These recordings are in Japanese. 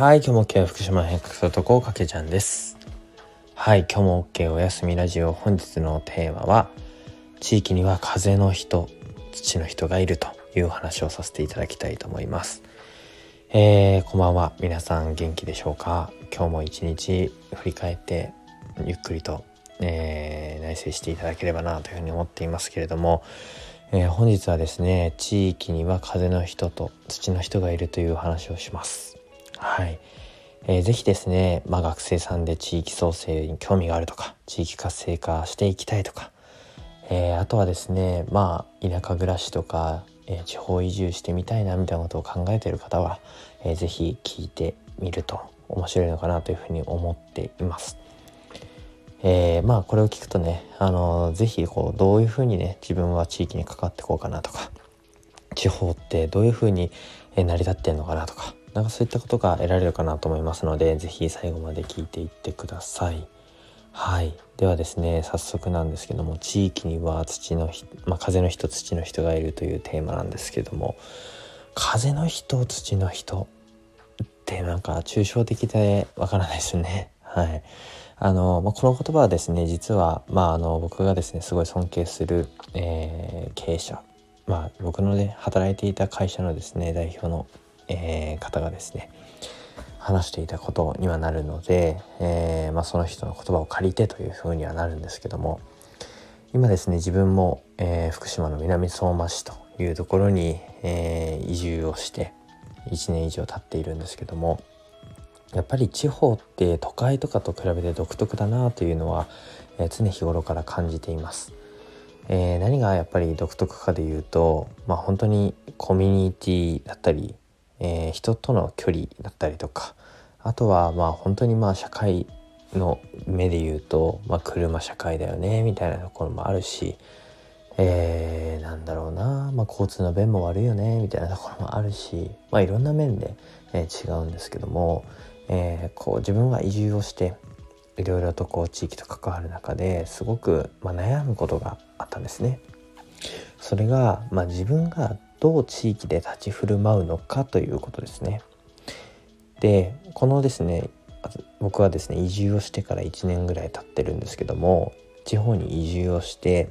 はい、今日も OK 福島変革するとこかけちゃんです。はい、今日も OK おやすみラジオ本日のテーマは地域には風の人、土の人がいるという話をさせていただきたいと思います。えー、こんばんは。皆さん元気でしょうか？今日も一日振り返ってゆっくりと、えー、内省していただければなというふうに思っていますけれども、えー、本日はですね地域には風の人と土の人がいるという話をしますはい、えー、ぜひですね、まあ、学生さんで地域創生に興味があるとか地域活性化していきたいとか、えー、あとはですねまあ田舎暮らしとか、えー、地方移住してみたいなみたいなことを考えている方は、えー、ぜひ聞いてみると面白いのかなというふうに思っています。えー、まあこれを聞くとねあの是非こうどういうふうにね自分は地域に関わっていこうかなとか地方ってどういうふうに成り立ってんのかなとかなんかそういったことが得られるかなと思いますので、ぜひ最後まで聞いていってください。はい。ではですね、早速なんですけども、地域には土のまあ、風の人、土の人がいるというテーマなんですけども、風の人、土の人ってなんか抽象的でわからないですね。はい。あの、まあ、この言葉はですね、実は、まあ、あの、僕がですね、すごい尊敬する、えー、経営者、まあ、僕のね、働いていた会社のですね、代表のえー、方がですね話していたことにはなるので、えー、まあ、その人の言葉を借りてというふうにはなるんですけども今ですね自分も、えー、福島の南相馬市というところに、え移住をして1年以上経っているんですけどもやっぱり地方って都会とかと比べて独特だなというのは、え常日頃から感じています。えー、何がやっぱり独特かで言うと、まあ、本当にコミュニティだったりえー、人との距離だったりとかあとはまあ本当にまあ社会の目で言うと、まあ、車社会だよねみたいなところもあるし、えー、なんだろうな、まあ、交通の便も悪いよねみたいなところもあるし、まあ、いろんな面で、えー、違うんですけども、えー、こう自分が移住をしていろいろとこう地域と関わる中ですごく、まあ、悩むことがあったんですね。それが、まあ、自分がどう地域で立ち振る舞うのかということですね。でこのですね僕はですね移住をしてから1年ぐらい経ってるんですけども地方に移住をして、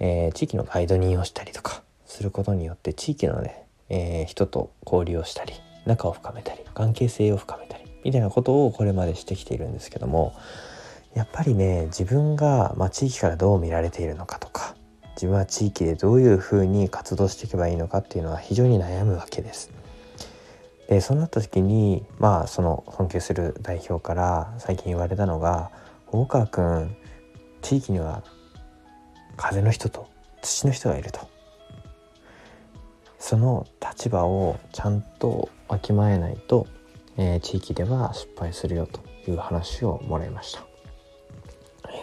えー、地域のガイド人をしたりとかすることによって地域のね、えー、人と交流をしたり仲を深めたり関係性を深めたりみたいなことをこれまでしてきているんですけどもやっぱりね自分が、まあ、地域からどう見られているのかとか自分は地域でどういうふうに活動していけばいいのかっていうのは非常に悩むわけです。でそうなった時にまあその尊敬する代表から最近言われたのが「大川君地域には風の人と土の人がいる」と。その立場をちゃんとわきまえないと、えー、地域では失敗するよという話をもらいました。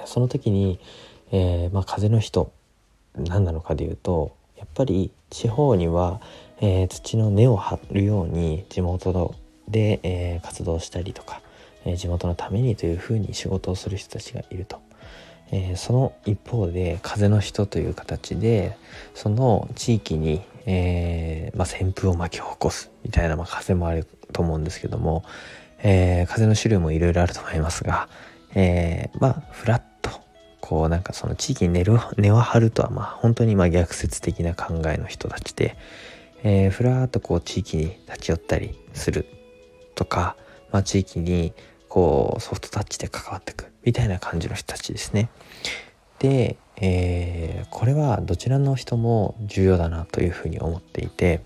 その時に、えーまあ、風の人何なのかでいうとやっぱり地方には、えー、土の根を張るように地元で、えー、活動したりとか、えー、地元のためにというふうに仕事をする人たちがいると。えその一方で風の人という形でその地域に、えまあ、旋風を巻き起こすみたいな、まあ、風もあると思うんですけども、え風の種類もいろいろあると思いますが、えまあフラットこうなんかその地域に根る根を張るとはまあ本当にま逆説的な考えの人たちで、えー、ふらーっとこう地域に立ち寄ったりするとか、まあ、地域にこうソフトタッチで関わっていくみたいな感じの人たちですね。で、えー、これはどちらの人も重要だなというふうに思っていて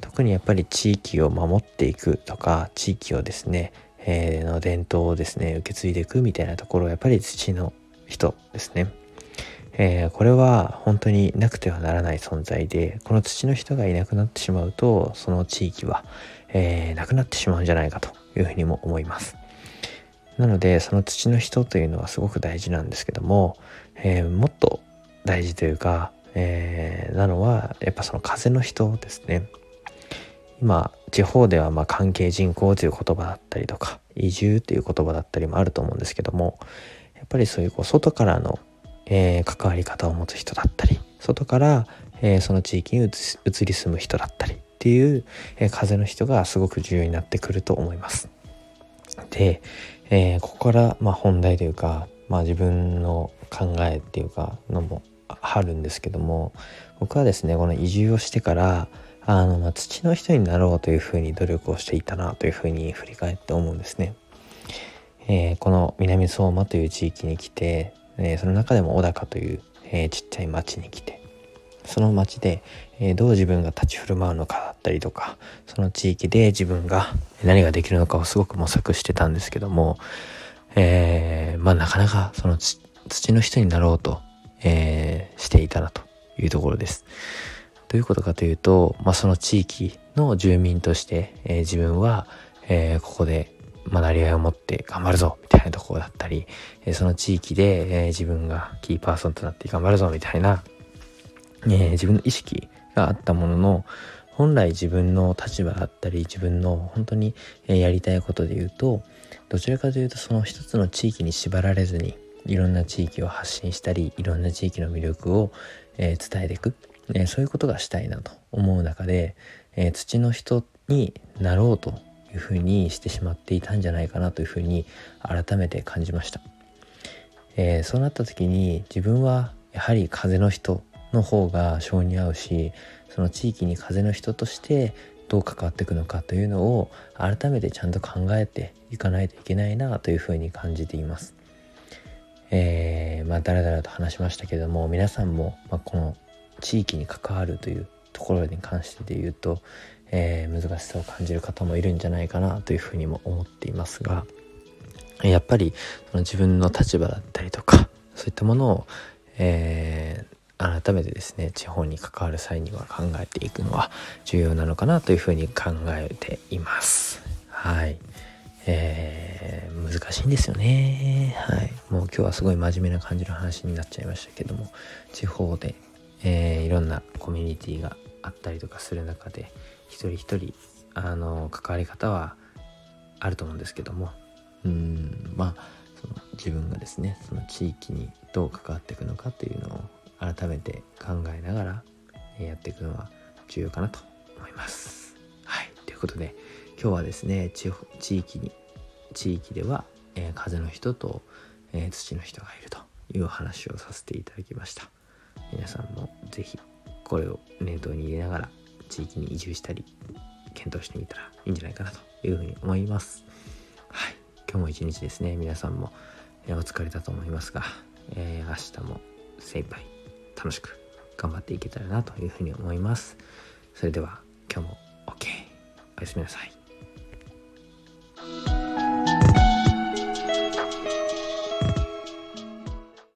特にやっぱり地域を守っていくとか地域をですね、え、の伝統をですね受け継いでいくみたいなところはやっぱり土の人ですね。えー、これは本当になくてはならない存在で、この土の人がいなくなってしまうと、その地域は、えー、なくなってしまうんじゃないかというふうにも思います。なので、その土の人というのはすごく大事なんですけども、えー、もっと大事というか、え、なのは、やっぱその風の人ですね。今、地方ではま関係人口という言葉だったりとか、移住という言葉だったりもあると思うんですけども、やっぱりそういうこう外からの、えー、関わり方を持つ人だったり外から、えー、その地域に移り住む人だったりっていう、えー、風の人がすごく重要になってくると思います。で、えー、ここからまあ本題というか、まあ、自分の考えっていうかのもあるんですけども僕はですねこの移住をしてからあの、まあ、土の人になろうというふうに努力をしていたなというふうに振り返って思うんですね。えー、この南相馬という地域に来て、えー、その中でも小高という、えー、ちっちゃい町に来てその町で、えどう自分が立ち振る舞うのかだったりとかその地域で自分が何ができるのかをすごく模索してたんですけども、えまあなかなかその土の人になろうと、えしていたなというところです。どういうことかというと、まあ、その地域の住民として、え、自分は、えー、ここで、まあ、なりわいを持って頑張るぞみたいなところだったり、え、その地域で、え自分がキーパーソンとなって頑張るぞみたいな、え自分の意識があったものの本来自分の立場だったり自分の本当にやりたいことで言うとどちらかというとその一つの地域に縛られずにいろんな地域を発信したりいろんな地域の魅力を、え伝えていくえそういうことがしたいなと思う中で、え、土の人になろうというふうにしてしまっていたんじゃないかなというふうに改めて感じました、えー、そうなった時に自分はやはり風の人の方が性に合うしその地域に風の人としてどう関わっていくのかというのを改めてちゃんと考えていかないといけないなというふうに感じています。えー、まあだらだらと話しましたけども皆さんも、まあ、この地域に関わるというところに関してで言うと、えー、難しさを感じる方もいるんじゃないかなというふうにも思っていますがやっぱりその自分の立場だったりとかそういったものを、えー、改めてですね地方に関わる際には考えていくのは重要なのかなというふうに考えています。はい。えー、難しいんですよね。はい。もう今日はすごい真面目な感じの話になっちゃいましたけども、地方でえー、いろんなコミュニティがあったりとかする中で一人一人あの関わり方はあると思うんですけどもうんまあその自分がですねその地域にどう関わっていくのかというのを改めて考えながらやっていくのは重要かなと思います。はいということで今日はですね地地域に地域では、えー、風の人と、えー、土の人がいるという話をさせていただきました。皆さんも是非これを念頭に入れながら地域に移住したり検討してみたらいいんじゃないかなというふうに思います。はい。今日も一日ですね、皆さんも、えお疲れだと思いますが、えー、明日も精一杯楽しく頑張っていけたらなというふうに思います。それでは今日も OK。おやすみなさい。